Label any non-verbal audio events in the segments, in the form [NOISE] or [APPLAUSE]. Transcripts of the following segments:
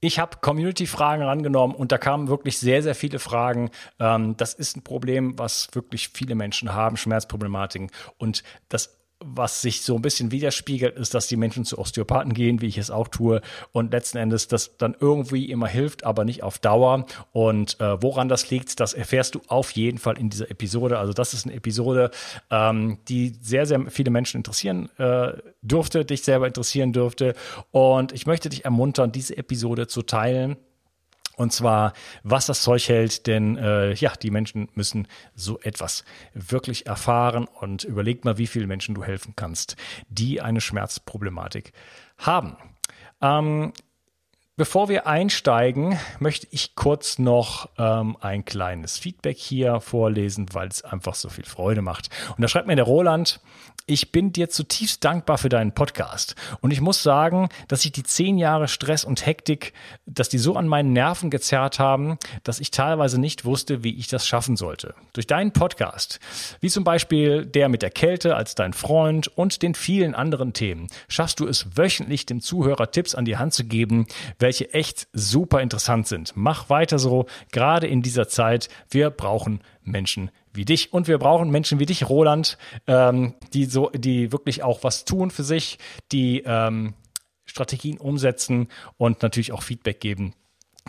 Ich habe Community-Fragen rangenommen und da kamen wirklich sehr, sehr viele Fragen. Ähm, das ist ein Problem, was wirklich viele Menschen haben, Schmerzproblematiken. Und das was sich so ein bisschen widerspiegelt, ist, dass die Menschen zu Osteopathen gehen, wie ich es auch tue, und letzten Endes das dann irgendwie immer hilft, aber nicht auf Dauer. Und äh, woran das liegt, das erfährst du auf jeden Fall in dieser Episode. Also das ist eine Episode, ähm, die sehr, sehr viele Menschen interessieren äh, dürfte, dich selber interessieren dürfte. Und ich möchte dich ermuntern, diese Episode zu teilen und zwar, was das Zeug hält, denn äh, ja, die Menschen müssen so etwas wirklich erfahren und überleg mal, wie viele Menschen du helfen kannst, die eine Schmerzproblematik haben. Ähm, Bevor wir einsteigen, möchte ich kurz noch ähm, ein kleines Feedback hier vorlesen, weil es einfach so viel Freude macht. Und da schreibt mir der Roland, ich bin dir zutiefst dankbar für deinen Podcast. Und ich muss sagen, dass ich die zehn Jahre Stress und Hektik, dass die so an meinen Nerven gezerrt haben, dass ich teilweise nicht wusste, wie ich das schaffen sollte. Durch deinen Podcast, wie zum Beispiel der mit der Kälte als dein Freund und den vielen anderen Themen, schaffst du es wöchentlich dem Zuhörer Tipps an die Hand zu geben, welche echt super interessant sind. Mach weiter so, gerade in dieser Zeit. Wir brauchen Menschen wie dich. Und wir brauchen Menschen wie dich, Roland, ähm, die so, die wirklich auch was tun für sich, die ähm, Strategien umsetzen und natürlich auch Feedback geben.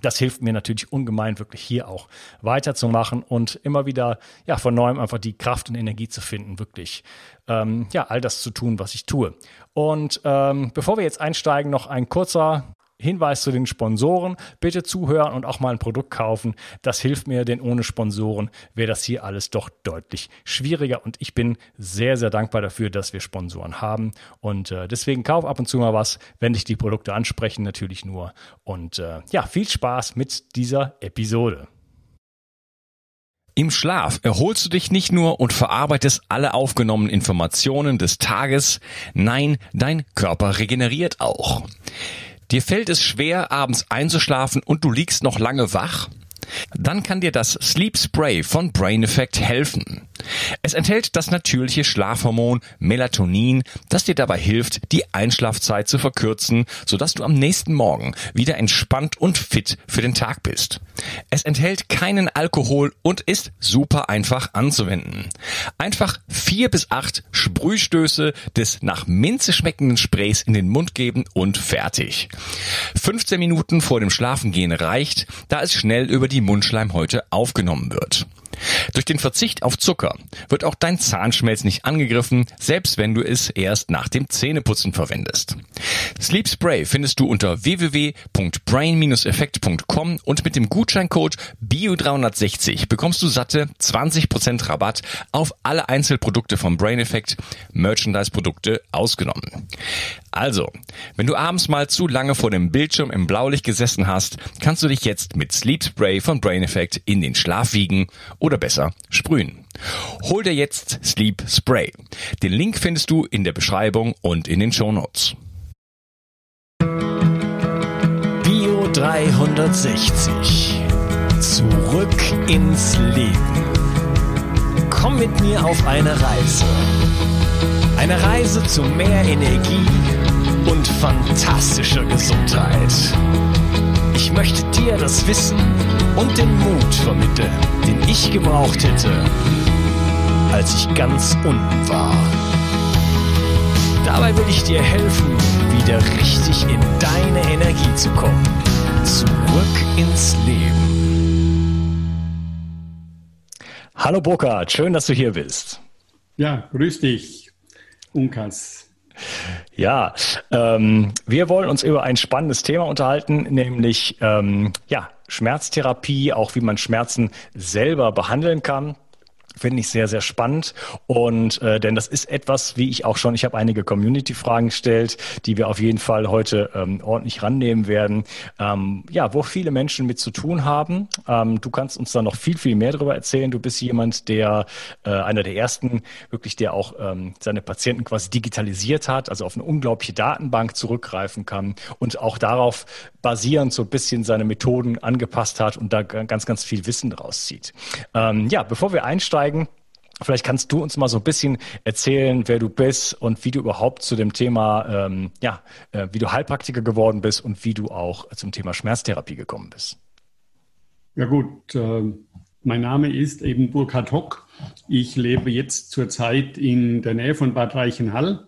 Das hilft mir natürlich ungemein, wirklich hier auch weiterzumachen und immer wieder ja von neuem einfach die Kraft und Energie zu finden, wirklich ähm, ja all das zu tun, was ich tue. Und ähm, bevor wir jetzt einsteigen, noch ein kurzer Hinweis zu den Sponsoren. Bitte zuhören und auch mal ein Produkt kaufen. Das hilft mir, denn ohne Sponsoren wäre das hier alles doch deutlich schwieriger. Und ich bin sehr, sehr dankbar dafür, dass wir Sponsoren haben. Und äh, deswegen kauf ab und zu mal was, wenn dich die Produkte ansprechen, natürlich nur. Und äh, ja, viel Spaß mit dieser Episode. Im Schlaf erholst du dich nicht nur und verarbeitest alle aufgenommenen Informationen des Tages, nein, dein Körper regeneriert auch. Dir fällt es schwer, abends einzuschlafen und du liegst noch lange wach? Dann kann dir das Sleep Spray von Brain Effect helfen. Es enthält das natürliche Schlafhormon Melatonin, das dir dabei hilft, die Einschlafzeit zu verkürzen, sodass du am nächsten Morgen wieder entspannt und fit für den Tag bist. Es enthält keinen Alkohol und ist super einfach anzuwenden. Einfach vier bis acht Sprühstöße des nach Minze schmeckenden Sprays in den Mund geben und fertig. 15 Minuten vor dem Schlafengehen reicht, da es schnell über die Mundschleimhäute aufgenommen wird. Durch den Verzicht auf Zucker wird auch dein Zahnschmelz nicht angegriffen, selbst wenn du es erst nach dem Zähneputzen verwendest. Sleep Spray findest du unter www.brain-effekt.com und mit dem Gutscheincode BIO360 bekommst du satte 20% Rabatt auf alle Einzelprodukte vom Brain Effect, Merchandise-Produkte ausgenommen. Also, wenn du abends mal zu lange vor dem Bildschirm im Blaulicht gesessen hast, kannst du dich jetzt mit Sleep Spray von Brain Effect in den Schlaf wiegen oder besser sprühen. Hol dir jetzt Sleep Spray. Den Link findest du in der Beschreibung und in den Show Notes. Bio 360. Zurück ins Leben. Komm mit mir auf eine Reise. Eine Reise zu mehr Energie und fantastischer Gesundheit. Ich möchte dir das Wissen und den Mut vermitteln, den ich gebraucht hätte, als ich ganz unten war. Dabei will ich dir helfen, wieder richtig in deine Energie zu kommen. Zurück ins Leben. Hallo Burkhard, schön, dass du hier bist. Ja, grüß dich, Unkas. Ja, ähm, wir wollen uns über ein spannendes Thema unterhalten, nämlich ähm, ja, Schmerztherapie, auch wie man Schmerzen selber behandeln kann. Finde ich sehr, sehr spannend. Und äh, denn das ist etwas, wie ich auch schon, ich habe einige Community-Fragen gestellt, die wir auf jeden Fall heute ähm, ordentlich rannehmen werden. Ähm, ja, wo viele Menschen mit zu tun haben. Ähm, du kannst uns da noch viel, viel mehr darüber erzählen. Du bist jemand, der äh, einer der ersten, wirklich, der auch ähm, seine Patienten quasi digitalisiert hat, also auf eine unglaubliche Datenbank zurückgreifen kann und auch darauf basierend so ein bisschen seine Methoden angepasst hat und da ganz, ganz viel Wissen draus zieht. Ähm, ja, bevor wir einsteigen, Vielleicht kannst du uns mal so ein bisschen erzählen, wer du bist und wie du überhaupt zu dem Thema, ähm, ja, äh, wie du Heilpraktiker geworden bist und wie du auch zum Thema Schmerztherapie gekommen bist. Ja gut, äh, mein Name ist eben Burkhard Hock. Ich lebe jetzt zurzeit in der Nähe von Bad Reichenhall,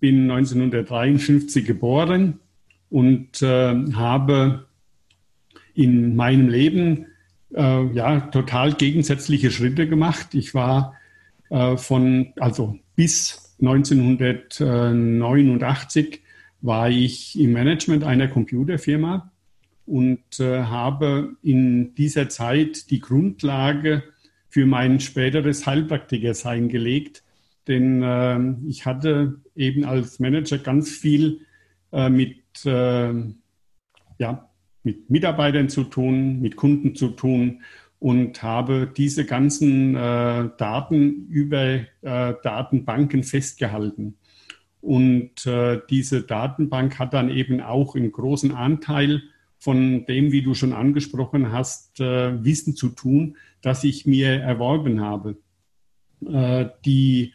bin 1953 geboren und äh, habe in meinem Leben äh, ja total gegensätzliche Schritte gemacht. Ich war äh, von, also bis 1989 war ich im Management einer Computerfirma und äh, habe in dieser Zeit die Grundlage für mein späteres Heilpraktikersein gelegt. Denn äh, ich hatte eben als Manager ganz viel äh, mit, äh, ja, mit Mitarbeitern zu tun, mit Kunden zu tun und habe diese ganzen äh, Daten über äh, Datenbanken festgehalten. Und äh, diese Datenbank hat dann eben auch einen großen Anteil von dem, wie du schon angesprochen hast, äh, Wissen zu tun, das ich mir erworben habe. Äh, die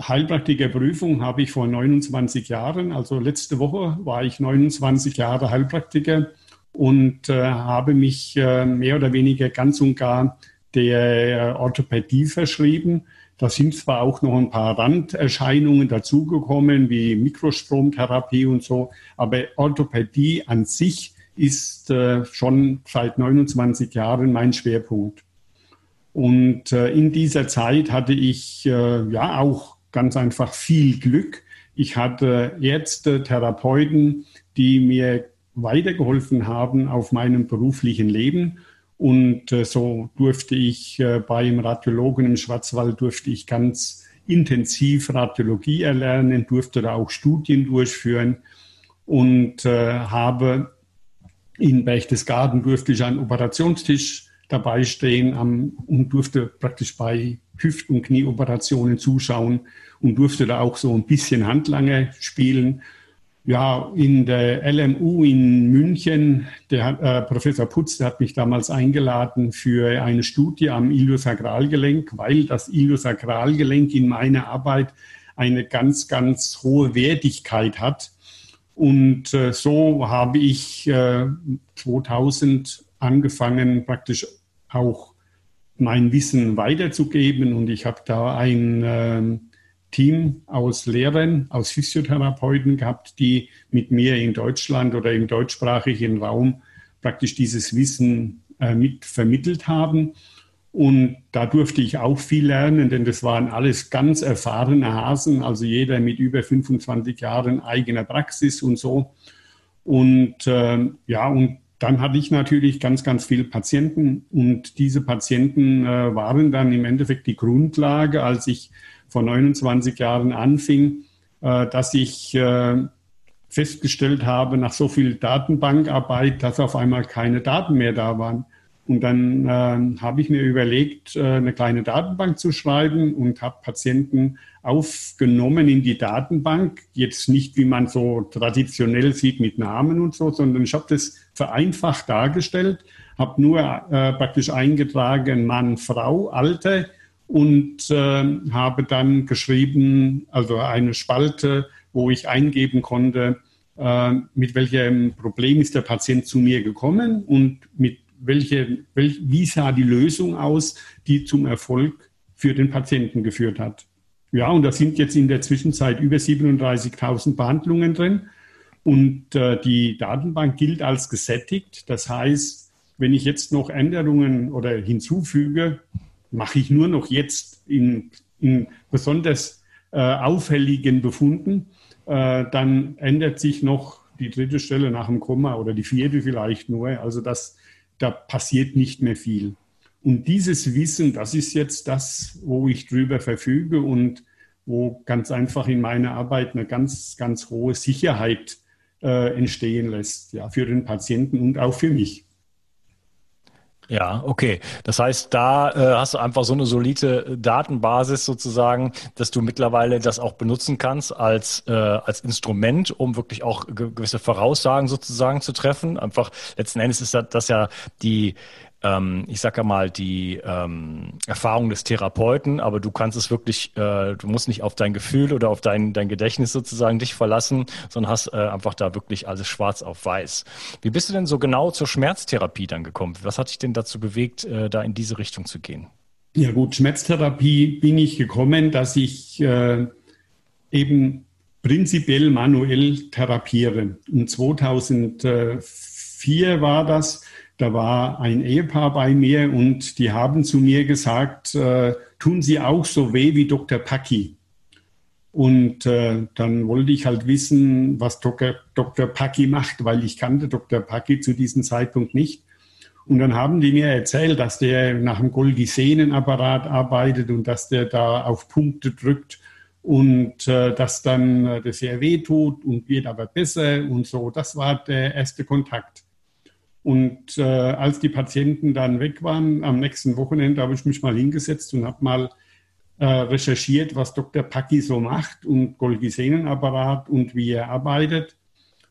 Heilpraktikerprüfung habe ich vor 29 Jahren, also letzte Woche war ich 29 Jahre Heilpraktiker und äh, habe mich äh, mehr oder weniger ganz und gar der Orthopädie verschrieben. Da sind zwar auch noch ein paar Randerscheinungen dazugekommen, wie Mikrostromtherapie und so, aber Orthopädie an sich ist äh, schon seit 29 Jahren mein Schwerpunkt. Und äh, in dieser Zeit hatte ich äh, ja auch ganz einfach viel Glück. Ich hatte Ärzte, Therapeuten, die mir weitergeholfen haben auf meinem beruflichen Leben. Und äh, so durfte ich äh, beim Radiologen im Schwarzwald durfte ich ganz intensiv Radiologie erlernen, durfte da auch Studien durchführen und äh, habe in Berchtesgaden durfte ich an Operationstisch dabei stehen am, und durfte praktisch bei Hüft- und Knieoperationen zuschauen und durfte da auch so ein bisschen Handlanger spielen ja, in der LMU in München, der äh, Professor Putz, der hat mich damals eingeladen für eine Studie am Iliosakralgelenk, weil das Iliosakralgelenk in meiner Arbeit eine ganz, ganz hohe Wertigkeit hat. Und äh, so habe ich äh, 2000 angefangen, praktisch auch mein Wissen weiterzugeben. Und ich habe da ein ähm, Team aus Lehrern, aus Physiotherapeuten gehabt, die mit mir in Deutschland oder im deutschsprachigen Raum praktisch dieses Wissen äh, mit vermittelt haben. Und da durfte ich auch viel lernen, denn das waren alles ganz erfahrene Hasen, also jeder mit über 25 Jahren eigener Praxis und so. Und äh, ja, und dann hatte ich natürlich ganz, ganz viele Patienten und diese Patienten äh, waren dann im Endeffekt die Grundlage, als ich vor 29 Jahren anfing, äh, dass ich äh, festgestellt habe, nach so viel Datenbankarbeit, dass auf einmal keine Daten mehr da waren. Und dann äh, habe ich mir überlegt, eine kleine Datenbank zu schreiben und habe Patienten aufgenommen in die Datenbank. Jetzt nicht, wie man so traditionell sieht mit Namen und so, sondern ich habe das vereinfacht dargestellt, habe nur praktisch eingetragen Mann, Frau, Alter und äh, habe dann geschrieben, also eine Spalte, wo ich eingeben konnte, äh, mit welchem Problem ist der Patient zu mir gekommen und mit welche, welch, wie sah die Lösung aus, die zum Erfolg für den Patienten geführt hat. Ja, und da sind jetzt in der Zwischenzeit über 37.000 Behandlungen drin. Und äh, die Datenbank gilt als gesättigt. Das heißt, wenn ich jetzt noch Änderungen oder hinzufüge, mache ich nur noch jetzt in, in besonders äh, auffälligen Befunden, äh, dann ändert sich noch die dritte Stelle nach dem Komma oder die vierte vielleicht nur. Also das, da passiert nicht mehr viel. Und dieses Wissen, das ist jetzt das, wo ich drüber verfüge und wo ganz einfach in meiner Arbeit eine ganz, ganz hohe Sicherheit äh, entstehen lässt, ja, für den Patienten und auch für mich. Ja, okay. Das heißt, da äh, hast du einfach so eine solide Datenbasis sozusagen, dass du mittlerweile das auch benutzen kannst als, äh, als Instrument, um wirklich auch gewisse Voraussagen sozusagen zu treffen. Einfach letzten Endes ist das, das ja die ähm, ich sage ja mal, die ähm, Erfahrung des Therapeuten, aber du kannst es wirklich, äh, du musst nicht auf dein Gefühl oder auf dein, dein Gedächtnis sozusagen dich verlassen, sondern hast äh, einfach da wirklich alles schwarz auf weiß. Wie bist du denn so genau zur Schmerztherapie dann gekommen? Was hat dich denn dazu bewegt, äh, da in diese Richtung zu gehen? Ja gut, Schmerztherapie bin ich gekommen, dass ich äh, eben prinzipiell manuell therapiere. Und 2004 war das, da war ein Ehepaar bei mir und die haben zu mir gesagt, äh, tun Sie auch so weh wie Dr. Paki. Und äh, dann wollte ich halt wissen, was Dr. Dr. Paki macht, weil ich kannte Dr. Paki zu diesem Zeitpunkt nicht. Und dann haben die mir erzählt, dass der nach dem Golgi-Sehnenapparat arbeitet und dass der da auf Punkte drückt und äh, dass dann äh, das sehr weh tut und wird aber besser und so. Das war der erste Kontakt. Und äh, als die Patienten dann weg waren, am nächsten Wochenende habe ich mich mal hingesetzt und habe mal äh, recherchiert, was Dr. Paki so macht und Golgi-Sehnenapparat und wie er arbeitet.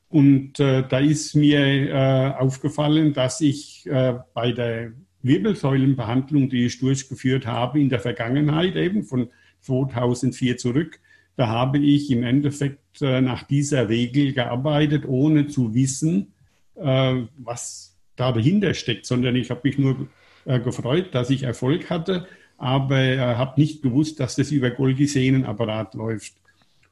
Und äh, da ist mir äh, aufgefallen, dass ich äh, bei der Wirbelsäulenbehandlung, die ich durchgeführt habe in der Vergangenheit, eben von 2004 zurück, da habe ich im Endeffekt äh, nach dieser Regel gearbeitet, ohne zu wissen, was da dahinter steckt, sondern ich habe mich nur äh, gefreut, dass ich Erfolg hatte, aber habe nicht gewusst, dass das über Golgi-Sehnenapparat läuft.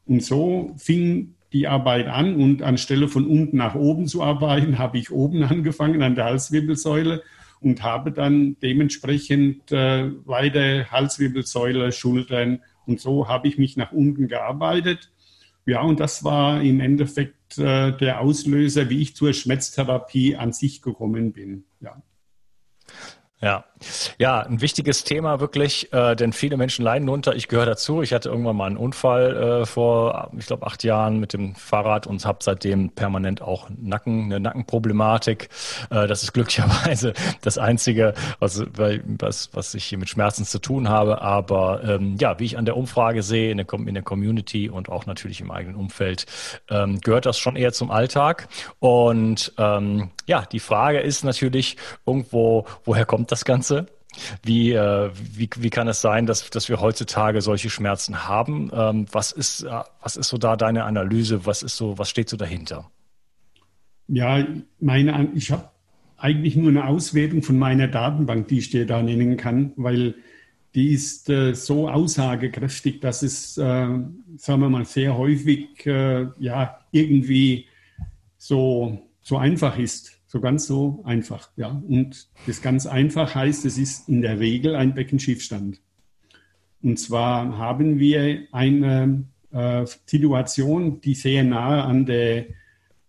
Und so fing die Arbeit an und anstelle von unten nach oben zu arbeiten, [LAUGHS] habe ich oben angefangen an der Halswirbelsäule und habe dann dementsprechend äh, weiter Halswirbelsäule, Schultern und so habe ich mich nach unten gearbeitet. Ja, und das war im Endeffekt äh, der Auslöser, wie ich zur Schmerztherapie an sich gekommen bin. Ja. Ja, ja, ein wichtiges Thema wirklich, äh, denn viele Menschen leiden darunter. Ich gehöre dazu. Ich hatte irgendwann mal einen Unfall äh, vor, ich glaube, acht Jahren mit dem Fahrrad und habe seitdem permanent auch Nacken, eine Nackenproblematik. Äh, das ist [LAUGHS] glücklicherweise das Einzige, was, was, was ich hier mit Schmerzen zu tun habe. Aber ähm, ja, wie ich an der Umfrage sehe, in der, in der Community und auch natürlich im eigenen Umfeld, ähm, gehört das schon eher zum Alltag. Und ähm, ja, die Frage ist natürlich irgendwo, woher kommt das Ganze? Wie, äh, wie, wie kann es sein, dass, dass wir heutzutage solche Schmerzen haben? Ähm, was, ist, äh, was ist so da deine Analyse? Was, ist so, was steht so dahinter? Ja, meine, ich habe eigentlich nur eine Auswertung von meiner Datenbank, die ich dir da nennen kann, weil die ist äh, so aussagekräftig, dass es, äh, sagen wir mal, sehr häufig äh, ja irgendwie so, so einfach ist. So ganz so einfach, ja. Und das ganz einfach heißt, es ist in der Regel ein Beckenschiefstand. Und zwar haben wir eine äh, Situation, die sehr nahe an der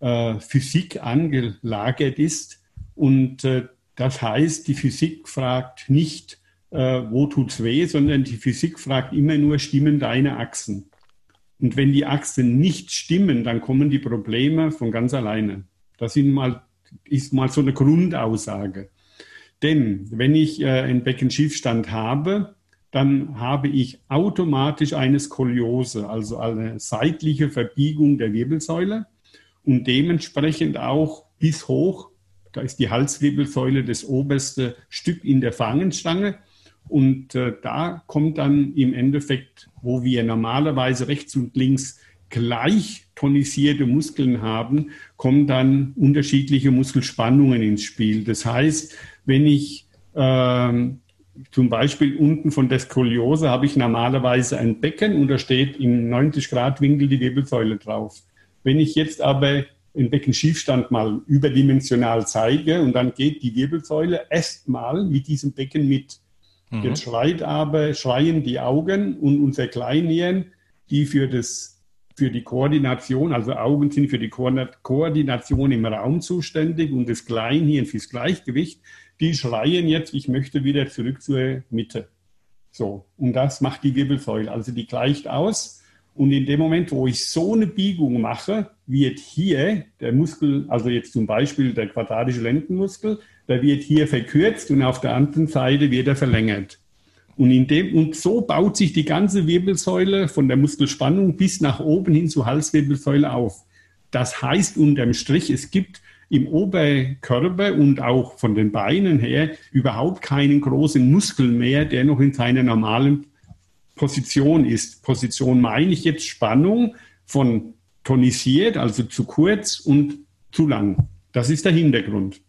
äh, Physik angelagert ist. Und äh, das heißt, die Physik fragt nicht, äh, wo tut's weh, sondern die Physik fragt immer nur, stimmen deine Achsen? Und wenn die Achsen nicht stimmen, dann kommen die Probleme von ganz alleine. Das sind mal ist mal so eine Grundaussage. Denn wenn ich äh, einen Beckenschiefstand habe, dann habe ich automatisch eine Skoliose, also eine seitliche Verbiegung der Wirbelsäule und dementsprechend auch bis hoch, da ist die Halswirbelsäule das oberste Stück in der Fangenstange und äh, da kommt dann im Endeffekt, wo wir normalerweise rechts und links gleich tonisierte Muskeln haben, kommen dann unterschiedliche Muskelspannungen ins Spiel. Das heißt, wenn ich ähm, zum Beispiel unten von der Skoliose habe ich normalerweise ein Becken und da steht im 90 Grad Winkel die Wirbelsäule drauf. Wenn ich jetzt aber den Beckenschiefstand mal überdimensional zeige und dann geht die Wirbelsäule erstmal mit diesem Becken mit. Mhm. Jetzt schreit aber, schreien die Augen und unser Kleinhirn, die für das für die Koordination, also Augen sind für die Koordination im Raum zuständig und das Kleinhirn fürs Gleichgewicht, die schreien jetzt, ich möchte wieder zurück zur Mitte. So, und das macht die Wirbelsäule. Also die gleicht aus. Und in dem Moment, wo ich so eine Biegung mache, wird hier der Muskel, also jetzt zum Beispiel der quadratische Lendenmuskel, der wird hier verkürzt und auf der anderen Seite wird er verlängert. Und, in dem, und so baut sich die ganze Wirbelsäule von der Muskelspannung bis nach oben hin zur Halswirbelsäule auf. Das heißt unterm Strich, es gibt im Oberkörper und auch von den Beinen her überhaupt keinen großen Muskel mehr, der noch in seiner normalen Position ist. Position meine ich jetzt Spannung von tonisiert, also zu kurz und zu lang. Das ist der Hintergrund.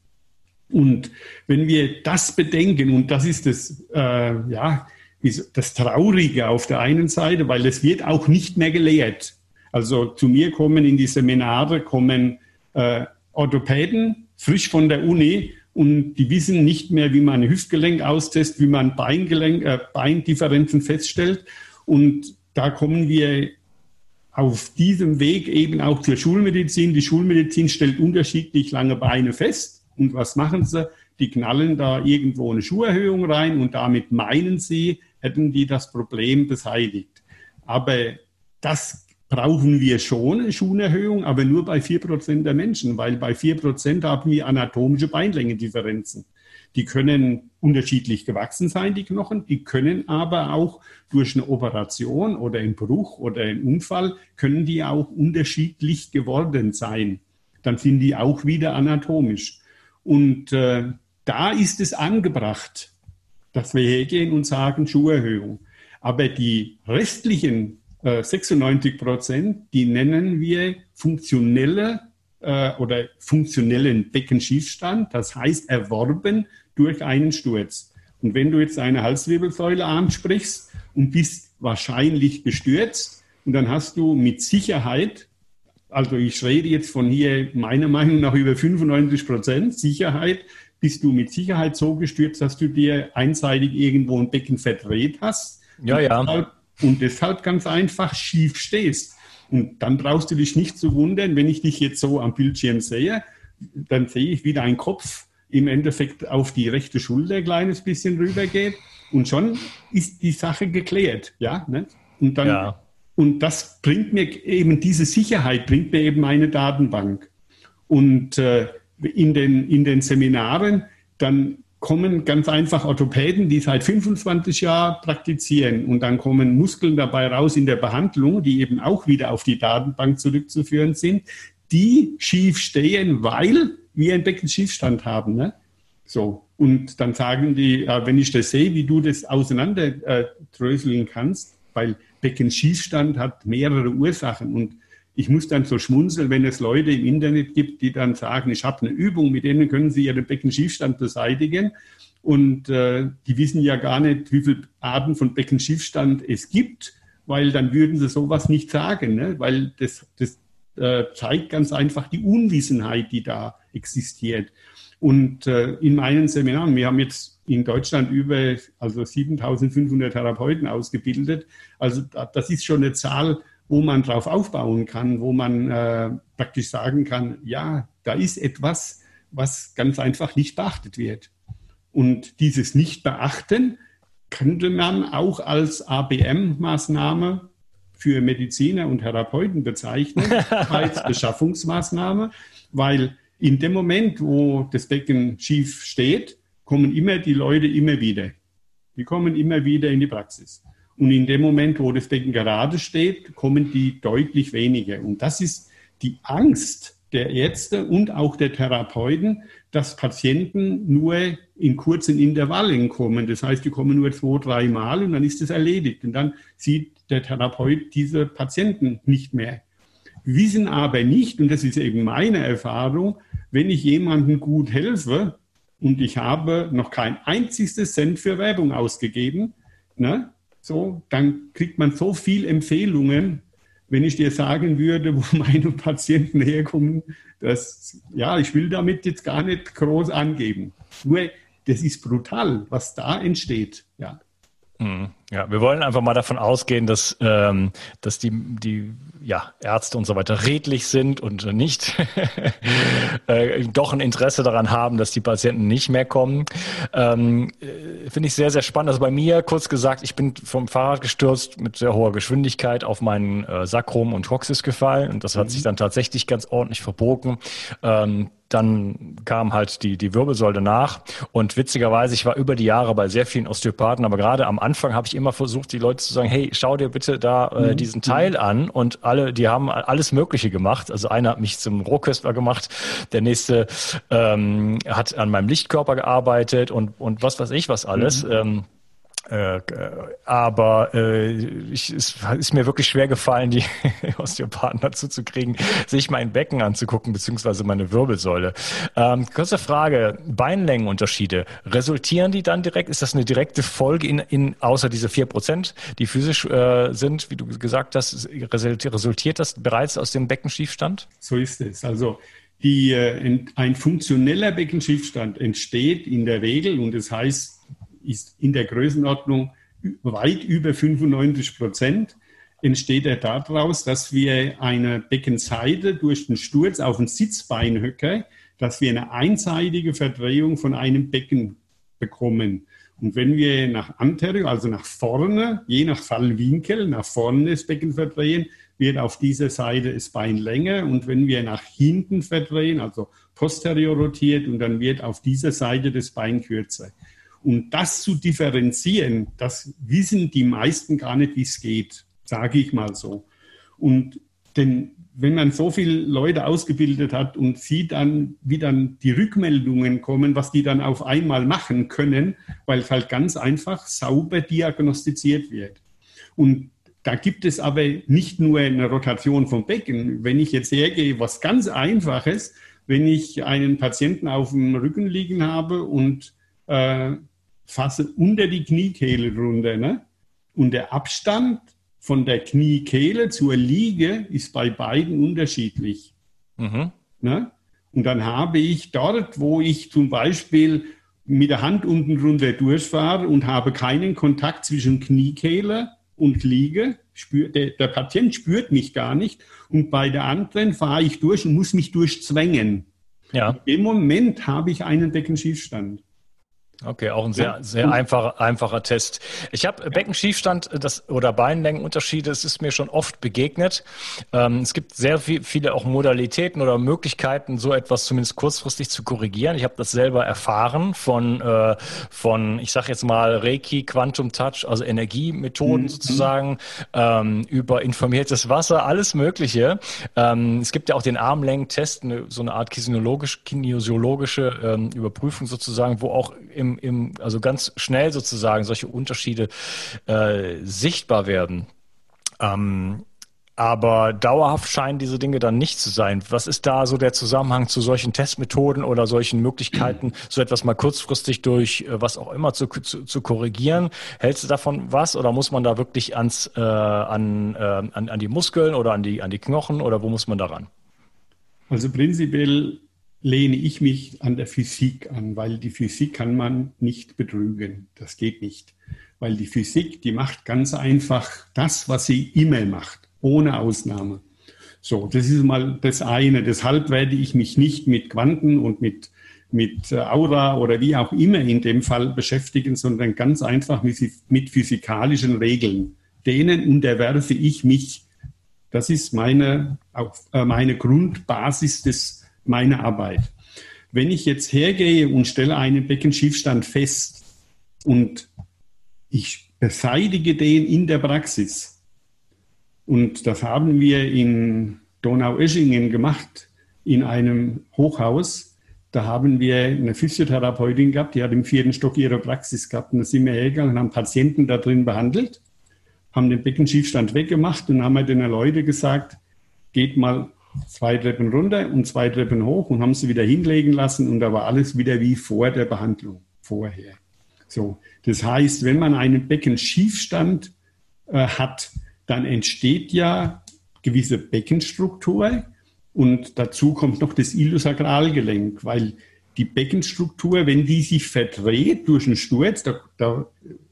Und wenn wir das bedenken, und das ist das, äh, ja, das Traurige auf der einen Seite, weil es wird auch nicht mehr gelehrt. Also zu mir kommen in die Seminare, kommen äh, Orthopäden, frisch von der Uni, und die wissen nicht mehr, wie man Hüftgelenk austestet, wie man Beingelenk, äh, Beindifferenzen feststellt. Und da kommen wir auf diesem Weg eben auch zur Schulmedizin. Die Schulmedizin stellt unterschiedlich lange Beine fest. Und was machen sie? Die knallen da irgendwo eine Schuherhöhung rein und damit meinen sie, hätten die das Problem beseitigt. Aber das brauchen wir schon, eine Schuherhöhung, aber nur bei 4% der Menschen, weil bei 4% haben wir anatomische Beinlängendifferenzen. Die können unterschiedlich gewachsen sein, die Knochen, die können aber auch durch eine Operation oder einen Bruch oder einen Unfall, können die auch unterschiedlich geworden sein. Dann sind die auch wieder anatomisch. Und äh, da ist es angebracht, dass wir hergehen und sagen Schuherhöhung. Aber die restlichen äh, 96 Prozent, die nennen wir funktionelle äh, oder funktionellen Beckenschiefstand, das heißt erworben durch einen Sturz. Und wenn du jetzt eine Halswirbelsäule ansprichst und bist wahrscheinlich gestürzt, und dann hast du mit Sicherheit, also ich rede jetzt von hier meiner Meinung nach über 95 Prozent Sicherheit, bist du mit Sicherheit so gestürzt, dass du dir einseitig irgendwo ein Becken verdreht hast. Ja, und ja. Deshalb, und deshalb ganz einfach schief stehst. Und dann brauchst du dich nicht zu wundern, wenn ich dich jetzt so am Bildschirm sehe, dann sehe ich, wie dein Kopf im Endeffekt auf die rechte Schulter ein kleines bisschen rübergeht. Und schon ist die Sache geklärt. Ja, ne? Und dann, ja. Und das bringt mir eben, diese Sicherheit bringt mir eben eine Datenbank. Und äh, in den, in den Seminaren, dann kommen ganz einfach Orthopäden, die seit 25 Jahren praktizieren und dann kommen Muskeln dabei raus in der Behandlung, die eben auch wieder auf die Datenbank zurückzuführen sind, die schief stehen, weil wir einen Beckenschiefstand haben. Ne? So. Und dann sagen die, wenn ich das sehe, wie du das auseinanderdröseln äh, kannst, weil Beckenschiefstand hat mehrere Ursachen und ich muss dann so schmunzeln, wenn es Leute im Internet gibt, die dann sagen, ich habe eine Übung, mit denen können sie ihren Beckenschiefstand beseitigen. Und äh, die wissen ja gar nicht, wie viele Arten von Beckenschiefstand es gibt, weil dann würden sie sowas nicht sagen, ne? weil das, das äh, zeigt ganz einfach die Unwissenheit, die da existiert. Und äh, in meinen Seminaren, wir haben jetzt in Deutschland über also 7500 Therapeuten ausgebildet. Also das ist schon eine Zahl, wo man drauf aufbauen kann, wo man äh, praktisch sagen kann, ja, da ist etwas, was ganz einfach nicht beachtet wird. Und dieses Nicht-Beachten könnte man auch als ABM-Maßnahme für Mediziner und Therapeuten bezeichnen, [LAUGHS] als Beschaffungsmaßnahme, weil in dem Moment, wo das Becken schief steht, kommen immer die Leute immer wieder. Die kommen immer wieder in die Praxis. Und in dem Moment, wo das Becken gerade steht, kommen die deutlich weniger. Und das ist die Angst der Ärzte und auch der Therapeuten, dass Patienten nur in kurzen Intervallen kommen. Das heißt, die kommen nur zwei, drei Mal und dann ist es erledigt. Und dann sieht der Therapeut diese Patienten nicht mehr. Wissen aber nicht, und das ist eben meine Erfahrung, wenn ich jemandem gut helfe und ich habe noch kein einziges Cent für Werbung ausgegeben, ne, so, dann kriegt man so viel Empfehlungen. Wenn ich dir sagen würde, wo [LAUGHS] meine Patienten herkommen, dass, ja, ich will damit jetzt gar nicht groß angeben. Nur, das ist brutal, was da entsteht, ja. Ja, wir wollen einfach mal davon ausgehen, dass, ähm, dass die, die ja, Ärzte und so weiter redlich sind und nicht [LAUGHS] äh, doch ein Interesse daran haben, dass die Patienten nicht mehr kommen. Ähm, äh, Finde ich sehr, sehr spannend. Also bei mir, kurz gesagt, ich bin vom Fahrrad gestürzt mit sehr hoher Geschwindigkeit auf meinen äh, Sakrum und Coxis gefallen und das hat mhm. sich dann tatsächlich ganz ordentlich verbogen. Ähm, dann kam halt die, die Wirbelsäule nach und witzigerweise, ich war über die Jahre bei sehr vielen Osteopathen, aber gerade am Anfang habe ich immer versucht, die Leute zu sagen, hey, schau dir bitte da äh, mhm. diesen Teil an und alle, die haben alles Mögliche gemacht. Also einer hat mich zum Rohköstler gemacht, der nächste ähm, hat an meinem Lichtkörper gearbeitet und, und was weiß ich was alles. Mhm. Ähm, äh, aber äh, ich, es ist mir wirklich schwer gefallen, die [LAUGHS] Osteopathen dazu zu kriegen, sich mein Becken anzugucken, beziehungsweise meine Wirbelsäule. Ähm, kurze Frage, Beinlängenunterschiede, resultieren die dann direkt, ist das eine direkte Folge in, in außer diese vier Prozent, die physisch äh, sind, wie du gesagt hast, resultiert das bereits aus dem Beckenschiefstand? So ist es. Also die, äh, ein funktioneller Beckenschiefstand entsteht in der Regel und das heißt, ist in der Größenordnung weit über 95 Prozent, entsteht er daraus, dass wir eine Beckenseite durch den Sturz auf ein Sitzbeinhöcker, dass wir eine einseitige Verdrehung von einem Becken bekommen. Und wenn wir nach anterior, also nach vorne, je nach Fallwinkel, nach vorne das Becken verdrehen, wird auf dieser Seite das Bein länger. Und wenn wir nach hinten verdrehen, also posterior rotiert, und dann wird auf dieser Seite das Bein kürzer. Und das zu differenzieren, das wissen die meisten gar nicht, wie es geht, sage ich mal so. Und denn wenn man so viele Leute ausgebildet hat und sieht dann, wie dann die Rückmeldungen kommen, was die dann auf einmal machen können, weil es halt ganz einfach sauber diagnostiziert wird. Und da gibt es aber nicht nur eine Rotation vom Becken. Wenn ich jetzt hergehe, was ganz Einfaches, wenn ich einen Patienten auf dem Rücken liegen habe und äh, fasse unter die Kniekehle drunter. Ne? Und der Abstand von der Kniekehle zur Liege ist bei beiden unterschiedlich. Mhm. Ne? Und dann habe ich dort, wo ich zum Beispiel mit der Hand unten drunter durchfahre und habe keinen Kontakt zwischen Kniekehle und Liege, spür, der, der Patient spürt mich gar nicht. Und bei der anderen fahre ich durch und muss mich durchzwängen. Ja. Im Moment habe ich einen Beckenschiefstand. Okay, auch ein sehr, sehr einfacher, einfacher Test. Ich habe Beckenschiefstand das, oder Beinlängenunterschiede, es ist mir schon oft begegnet. Ähm, es gibt sehr viel, viele auch Modalitäten oder Möglichkeiten, so etwas zumindest kurzfristig zu korrigieren. Ich habe das selber erfahren von, äh, von ich sage jetzt mal Reiki, Quantum Touch, also Energiemethoden mhm. sozusagen, ähm, über informiertes Wasser, alles Mögliche. Ähm, es gibt ja auch den Armlängentest, eine, so eine Art kinesiologisch, kinesiologische ähm, Überprüfung sozusagen, wo auch im im, also ganz schnell sozusagen solche Unterschiede äh, sichtbar werden. Ähm, aber dauerhaft scheinen diese Dinge dann nicht zu sein. Was ist da so der Zusammenhang zu solchen Testmethoden oder solchen Möglichkeiten, so etwas mal kurzfristig durch äh, was auch immer zu, zu, zu korrigieren? Hältst du davon was oder muss man da wirklich ans, äh, an, äh, an, an die Muskeln oder an die, an die Knochen oder wo muss man daran? Also prinzipiell lehne ich mich an der Physik an, weil die Physik kann man nicht betrügen. Das geht nicht. Weil die Physik, die macht ganz einfach das, was sie immer macht, ohne Ausnahme. So, das ist mal das eine. Deshalb werde ich mich nicht mit Quanten und mit, mit Aura oder wie auch immer in dem Fall beschäftigen, sondern ganz einfach mit, mit physikalischen Regeln. Denen unterwerfe ich mich. Das ist meine, äh, meine Grundbasis des meine Arbeit. Wenn ich jetzt hergehe und stelle einen Beckenschiefstand fest und ich beseitige den in der Praxis, und das haben wir in Donau-Eschingen gemacht, in einem Hochhaus. Da haben wir eine Physiotherapeutin gehabt, die hat im vierten Stock ihre Praxis gehabt. Und da sind wir hergegangen und haben Patienten da drin behandelt, haben den Beckenschiefstand weggemacht und haben den Leuten gesagt, geht mal zwei Treppen runter und zwei Treppen hoch und haben sie wieder hinlegen lassen und da war alles wieder wie vor der Behandlung, vorher. So, das heißt, wenn man einen Beckenschiefstand äh, hat, dann entsteht ja gewisse Beckenstruktur und dazu kommt noch das Iliosakralgelenk, weil die Beckenstruktur, wenn die sich verdreht durch einen Sturz, da, da,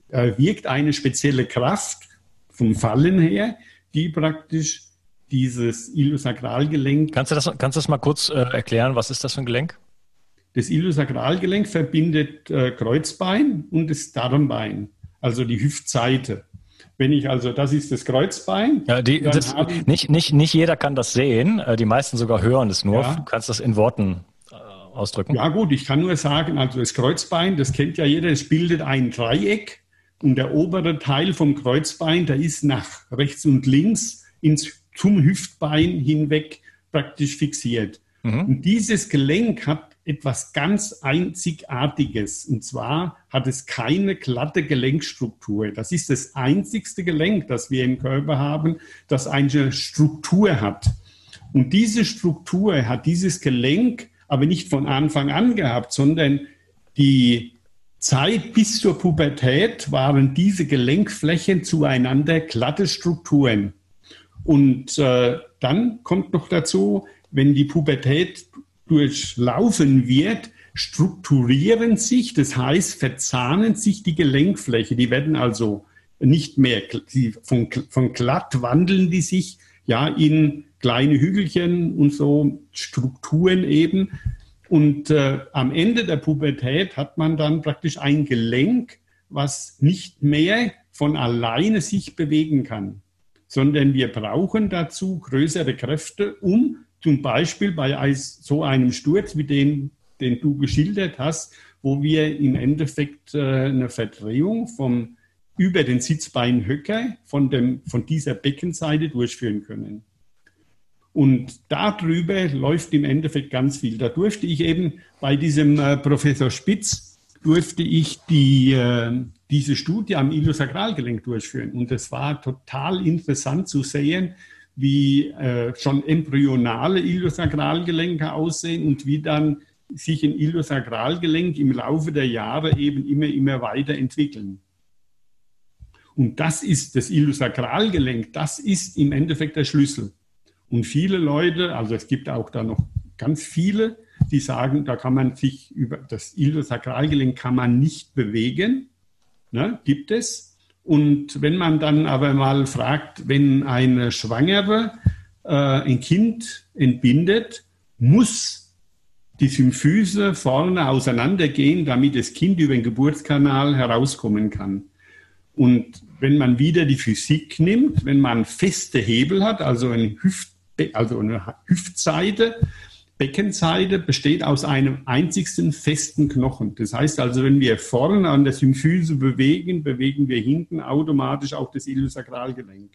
da wirkt eine spezielle Kraft vom Fallen her, die praktisch dieses Iliosakralgelenk. Kannst du das, kannst du das mal kurz äh, erklären? Was ist das für ein Gelenk? Das Iliosakralgelenk verbindet äh, Kreuzbein und das Darmbein, also die Hüftseite. Wenn ich also, das ist das Kreuzbein. Ja, die, das, nicht, nicht, nicht jeder kann das sehen, äh, die meisten sogar hören es nur. Ja. Du kannst das in Worten äh, ausdrücken. Ja gut, ich kann nur sagen, also das Kreuzbein, das kennt ja jeder, es bildet ein Dreieck und der obere Teil vom Kreuzbein, der ist nach rechts und links ins, zum Hüftbein hinweg praktisch fixiert. Mhm. Und dieses Gelenk hat etwas ganz Einzigartiges. Und zwar hat es keine glatte Gelenkstruktur. Das ist das einzigste Gelenk, das wir im Körper haben, das eine Struktur hat. Und diese Struktur hat dieses Gelenk aber nicht von Anfang an gehabt, sondern die Zeit bis zur Pubertät waren diese Gelenkflächen zueinander glatte Strukturen. Und äh, dann kommt noch dazu, wenn die Pubertät durchlaufen wird, strukturieren sich, das heißt, verzahnen sich die Gelenkfläche. Die werden also nicht mehr, von, von glatt wandeln die sich ja in kleine Hügelchen und so Strukturen eben. Und äh, am Ende der Pubertät hat man dann praktisch ein Gelenk, was nicht mehr von alleine sich bewegen kann, sondern wir brauchen dazu größere Kräfte, um zum Beispiel bei so einem Sturz wie den, den du geschildert hast, wo wir im Endeffekt äh, eine Verdrehung vom über den Sitzbeinhöcker von, dem, von dieser Beckenseite durchführen können. Und darüber läuft im Endeffekt ganz viel. Da durfte ich eben bei diesem äh, Professor Spitz, durfte ich die, äh, diese Studie am Iliosakralgelenk durchführen. Und es war total interessant zu sehen, wie äh, schon embryonale Iliosakralgelenke aussehen und wie dann sich ein Iliosakralgelenk im Laufe der Jahre eben immer, immer weiter entwickeln. Und das ist das Iliosakralgelenk, das ist im Endeffekt der Schlüssel. Und viele Leute, also es gibt auch da noch ganz viele, die sagen, da kann man sich über das Iliosakralgelenk kann man nicht bewegen. Ne, gibt es. Und wenn man dann aber mal fragt, wenn eine Schwangere äh, ein Kind entbindet, muss die Symphyse vorne auseinandergehen, damit das Kind über den Geburtskanal herauskommen kann. Und wenn man wieder die Physik nimmt, wenn man feste Hebel hat, also ein Hüft also eine Hüftseite, Beckenseite besteht aus einem einzigsten festen Knochen. Das heißt also, wenn wir vorne an der Symphyse bewegen, bewegen wir hinten automatisch auch das Iliosakralgelenk.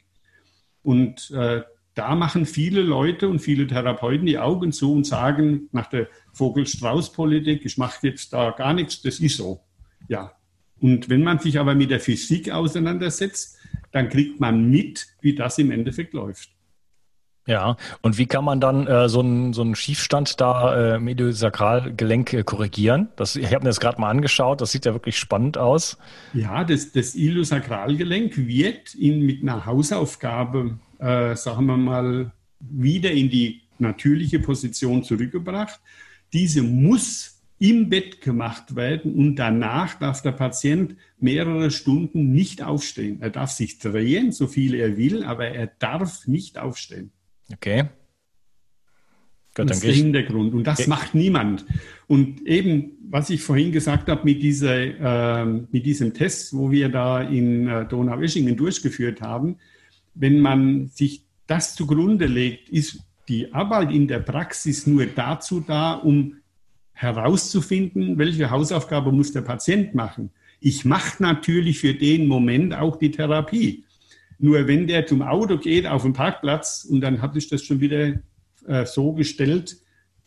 Und äh, da machen viele Leute und viele Therapeuten die Augen zu und sagen nach der Vogel-Strauß-Politik, ich mache jetzt da gar nichts, das ist so. Ja. Und wenn man sich aber mit der Physik auseinandersetzt, dann kriegt man mit, wie das im Endeffekt läuft. Ja, und wie kann man dann äh, so, einen, so einen Schiefstand da äh, Mediosakralgelenk äh, korrigieren? Das, ich habe mir das gerade mal angeschaut, das sieht ja wirklich spannend aus. Ja, das, das Iliosakralgelenk wird in, mit einer Hausaufgabe, äh, sagen wir mal, wieder in die natürliche Position zurückgebracht. Diese muss im Bett gemacht werden und danach darf der Patient mehrere Stunden nicht aufstehen. Er darf sich drehen, so viel er will, aber er darf nicht aufstehen. Okay. Gut, das ist der Hintergrund. Und das okay. macht niemand. Und eben, was ich vorhin gesagt habe mit, dieser, äh, mit diesem Test, wo wir da in äh, Donaueschingen durchgeführt haben, wenn man sich das zugrunde legt, ist die Arbeit in der Praxis nur dazu da, um herauszufinden, welche Hausaufgabe muss der Patient machen. Ich mache natürlich für den Moment auch die Therapie. Nur wenn der zum Auto geht auf den Parkplatz und dann hatte ich das schon wieder äh, so gestellt,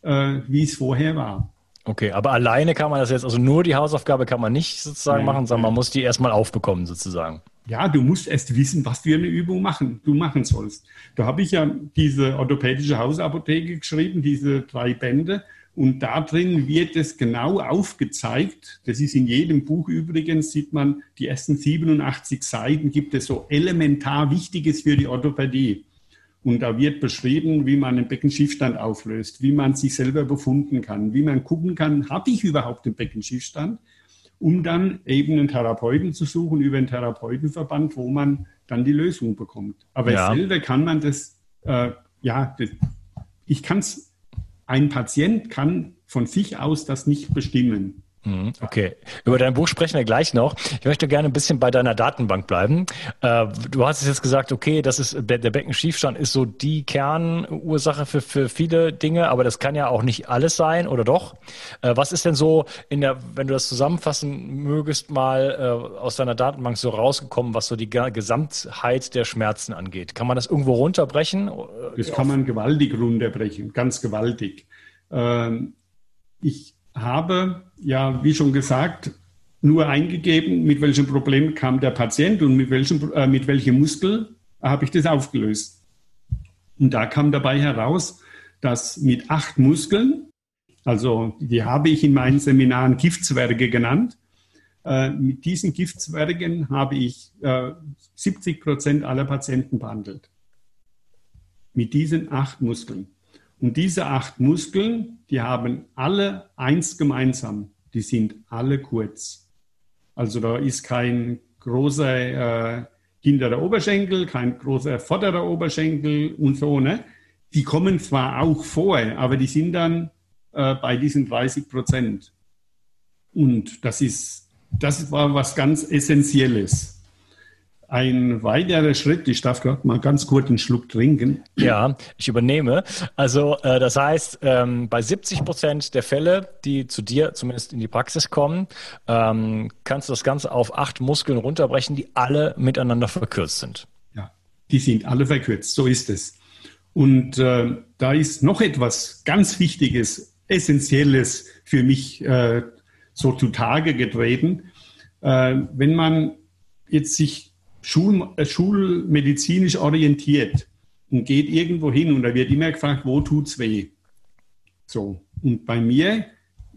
äh, wie es vorher war. Okay, aber alleine kann man das jetzt, also nur die Hausaufgabe kann man nicht sozusagen nein, machen, sondern man muss die erstmal aufbekommen sozusagen. Ja, du musst erst wissen, was für eine Übung machen, du machen sollst. Da habe ich ja diese orthopädische Hausapotheke geschrieben, diese drei Bände. Und da drin wird es genau aufgezeigt. Das ist in jedem Buch übrigens, sieht man, die ersten 87 Seiten gibt es so elementar Wichtiges für die Orthopädie. Und da wird beschrieben, wie man einen Beckenschiefstand auflöst, wie man sich selber befunden kann, wie man gucken kann, habe ich überhaupt einen Beckenschiefstand, um dann eben einen Therapeuten zu suchen über einen Therapeutenverband, wo man dann die Lösung bekommt. Aber ja. selber kann man das, äh, ja, das, ich kann es ein Patient kann von sich aus das nicht bestimmen. Mhm, okay, über dein Buch sprechen wir gleich noch. Ich möchte gerne ein bisschen bei deiner Datenbank bleiben. Äh, du hast jetzt gesagt, okay, das ist der Beckenschiefstand ist so die Kernursache für, für viele Dinge, aber das kann ja auch nicht alles sein, oder doch? Äh, was ist denn so in der, wenn du das zusammenfassen mögest, mal äh, aus deiner Datenbank so rausgekommen, was so die Gesamtheit der Schmerzen angeht? Kann man das irgendwo runterbrechen? Das kann man gewaltig runterbrechen, ganz gewaltig. Ähm, ich habe ja, wie schon gesagt, nur eingegeben, mit welchem Problem kam der Patient und mit welchem, äh, mit welchem Muskel habe ich das aufgelöst. Und da kam dabei heraus, dass mit acht Muskeln, also die habe ich in meinen Seminaren Giftzwerge genannt, äh, mit diesen Giftzwergen habe ich äh, 70 Prozent aller Patienten behandelt. Mit diesen acht Muskeln. Und diese acht Muskeln, die haben alle eins gemeinsam. Die sind alle kurz. Also da ist kein großer äh, hinterer Oberschenkel, kein großer vorderer Oberschenkel und so. Ne? Die kommen zwar auch vor, aber die sind dann äh, bei diesen 30 Prozent. Und das ist, das war was ganz Essentielles. Ein weiterer Schritt, ich darf gerade mal ganz kurz einen Schluck trinken. Ja, ich übernehme. Also äh, das heißt, ähm, bei 70 Prozent der Fälle, die zu dir zumindest in die Praxis kommen, ähm, kannst du das Ganze auf acht Muskeln runterbrechen, die alle miteinander verkürzt sind. Ja, die sind alle verkürzt, so ist es. Und äh, da ist noch etwas ganz Wichtiges, Essentielles für mich äh, so zutage getreten. Äh, wenn man jetzt sich Schul, äh, schulmedizinisch orientiert und geht irgendwo hin und da wird immer gefragt, wo tut's weh? So. Und bei mir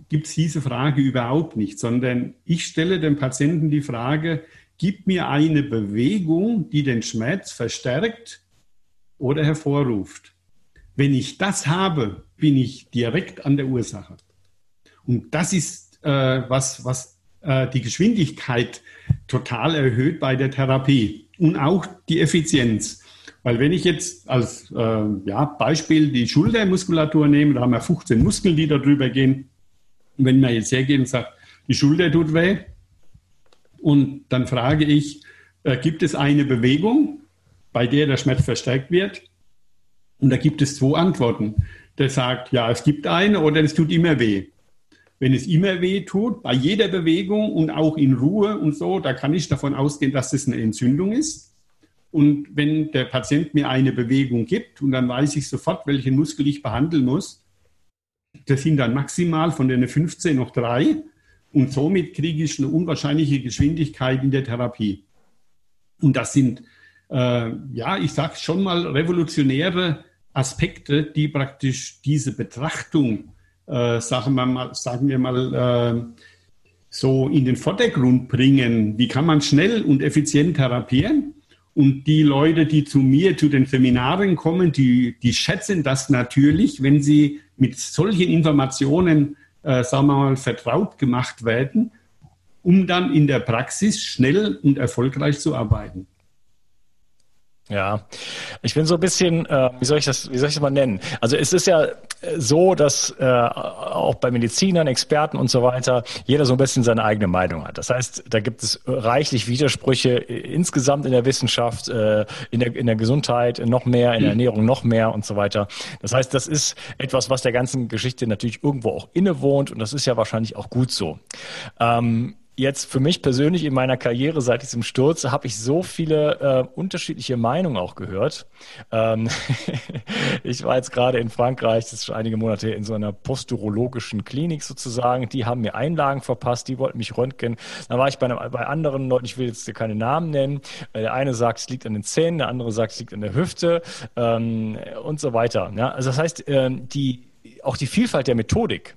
gibt es diese Frage überhaupt nicht, sondern ich stelle dem Patienten die Frage, gib mir eine Bewegung, die den Schmerz verstärkt oder hervorruft. Wenn ich das habe, bin ich direkt an der Ursache. Und das ist äh, was, was äh, die Geschwindigkeit total erhöht bei der Therapie und auch die Effizienz. Weil wenn ich jetzt als äh, ja, Beispiel die Schultermuskulatur nehme, da haben wir 15 Muskeln, die da drüber gehen. Und wenn man jetzt hergeht und sagt, die Schulter tut weh, und dann frage ich, äh, gibt es eine Bewegung, bei der der Schmerz verstärkt wird? Und da gibt es zwei Antworten. Der sagt, ja, es gibt eine oder es tut immer weh wenn es immer weh tut, bei jeder Bewegung und auch in Ruhe und so, da kann ich davon ausgehen, dass das eine Entzündung ist. Und wenn der Patient mir eine Bewegung gibt und dann weiß ich sofort, welchen Muskel ich behandeln muss, das sind dann maximal von den 15 noch drei. Und somit kriege ich eine unwahrscheinliche Geschwindigkeit in der Therapie. Und das sind, äh, ja, ich sage schon mal, revolutionäre Aspekte, die praktisch diese Betrachtung äh, sagen, wir mal, sagen wir mal, äh, so in den Vordergrund bringen. Wie kann man schnell und effizient therapieren? Und die Leute, die zu mir zu den Seminaren kommen, die, die schätzen das natürlich, wenn sie mit solchen Informationen, äh, sagen wir mal, vertraut gemacht werden, um dann in der Praxis schnell und erfolgreich zu arbeiten. Ja, ich bin so ein bisschen, äh, wie soll ich das, wie soll ich das mal nennen? Also es ist ja so, dass äh, auch bei Medizinern, Experten und so weiter jeder so ein bisschen seine eigene Meinung hat. Das heißt, da gibt es reichlich Widersprüche insgesamt in der Wissenschaft, äh, in, der, in der Gesundheit noch mehr, in der Ernährung noch mehr und so weiter. Das heißt, das ist etwas, was der ganzen Geschichte natürlich irgendwo auch innewohnt und das ist ja wahrscheinlich auch gut so. Ähm, jetzt für mich persönlich in meiner Karriere seit diesem Sturz habe ich so viele äh, unterschiedliche Meinungen auch gehört. Ähm, [LAUGHS] ich war jetzt gerade in Frankreich, das ist schon einige Monate in so einer posturologischen Klinik sozusagen. Die haben mir Einlagen verpasst, die wollten mich röntgen. Dann war ich bei, einem, bei anderen Leuten, ich will jetzt keine Namen nennen. Äh, der eine sagt, es liegt an den Zähnen, der andere sagt, es liegt an der Hüfte ähm, und so weiter. Ja, also das heißt, ähm, die, auch die Vielfalt der Methodik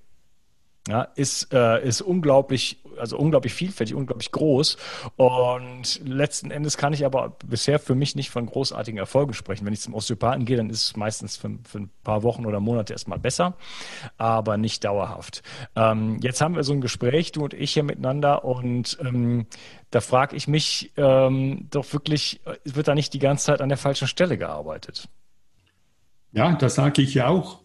ja, ist, äh, ist unglaublich also unglaublich vielfältig, unglaublich groß. Und letzten Endes kann ich aber bisher für mich nicht von großartigen Erfolgen sprechen. Wenn ich zum Osteopathen gehe, dann ist es meistens für, für ein paar Wochen oder Monate erstmal besser, aber nicht dauerhaft. Ähm, jetzt haben wir so ein Gespräch, du und ich hier miteinander, und ähm, da frage ich mich ähm, doch wirklich, wird da nicht die ganze Zeit an der falschen Stelle gearbeitet? Ja, das sage ich ja auch.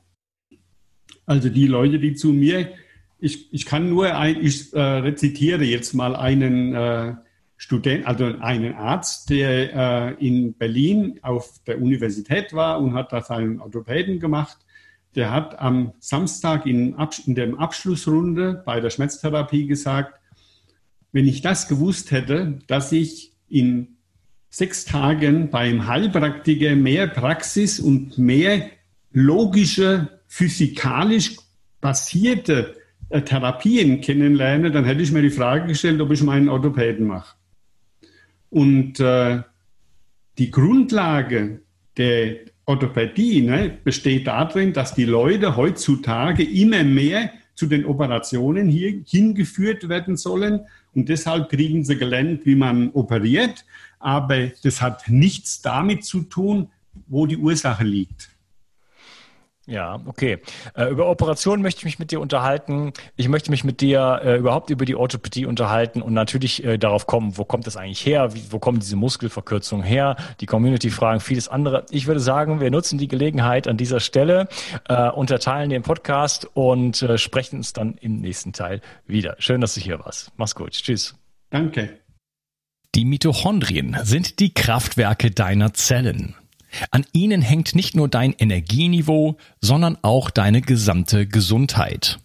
Also die Leute, die zu mir ich, ich kann nur ein, ich äh, rezitiere jetzt mal einen äh, Student, also einen Arzt, der äh, in Berlin auf der Universität war und hat da seinen Orthopäden gemacht. Der hat am Samstag in, in der Abschlussrunde bei der Schmerztherapie gesagt, wenn ich das gewusst hätte, dass ich in sechs Tagen beim Heilpraktiker mehr Praxis und mehr logische, physikalisch basierte Therapien kennenlerne, dann hätte ich mir die Frage gestellt, ob ich meinen Orthopäden mache. Und äh, die Grundlage der Orthopädie ne, besteht darin, dass die Leute heutzutage immer mehr zu den Operationen hier hingeführt werden sollen. Und deshalb kriegen sie gelernt, wie man operiert. Aber das hat nichts damit zu tun, wo die Ursache liegt. Ja, okay. Äh, über Operationen möchte ich mich mit dir unterhalten. Ich möchte mich mit dir äh, überhaupt über die Orthopädie unterhalten und natürlich äh, darauf kommen, wo kommt das eigentlich her? Wie, wo kommen diese Muskelverkürzungen her? Die Community-Fragen, vieles andere. Ich würde sagen, wir nutzen die Gelegenheit an dieser Stelle, äh, unterteilen den Podcast und äh, sprechen uns dann im nächsten Teil wieder. Schön, dass du hier warst. Mach's gut. Tschüss. Danke. Die Mitochondrien sind die Kraftwerke deiner Zellen. An ihnen hängt nicht nur dein Energieniveau, sondern auch deine gesamte Gesundheit.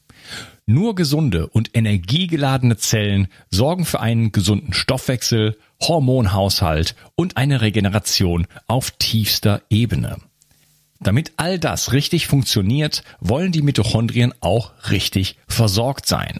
Nur gesunde und energiegeladene Zellen sorgen für einen gesunden Stoffwechsel, Hormonhaushalt und eine Regeneration auf tiefster Ebene. Damit all das richtig funktioniert, wollen die Mitochondrien auch richtig versorgt sein.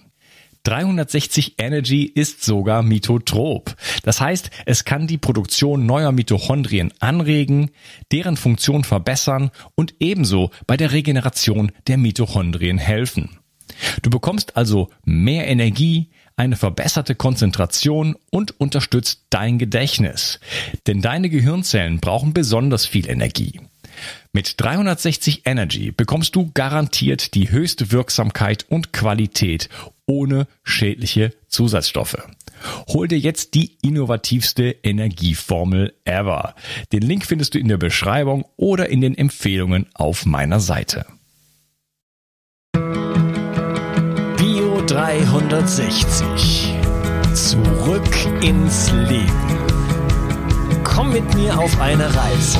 360 Energy ist sogar mitotrop. Das heißt, es kann die Produktion neuer Mitochondrien anregen, deren Funktion verbessern und ebenso bei der Regeneration der Mitochondrien helfen. Du bekommst also mehr Energie, eine verbesserte Konzentration und unterstützt dein Gedächtnis. Denn deine Gehirnzellen brauchen besonders viel Energie. Mit 360 Energy bekommst du garantiert die höchste Wirksamkeit und Qualität ohne schädliche Zusatzstoffe. Hol dir jetzt die innovativste Energieformel ever. Den Link findest du in der Beschreibung oder in den Empfehlungen auf meiner Seite. Bio 360. Zurück ins Leben. Komm mit mir auf eine Reise.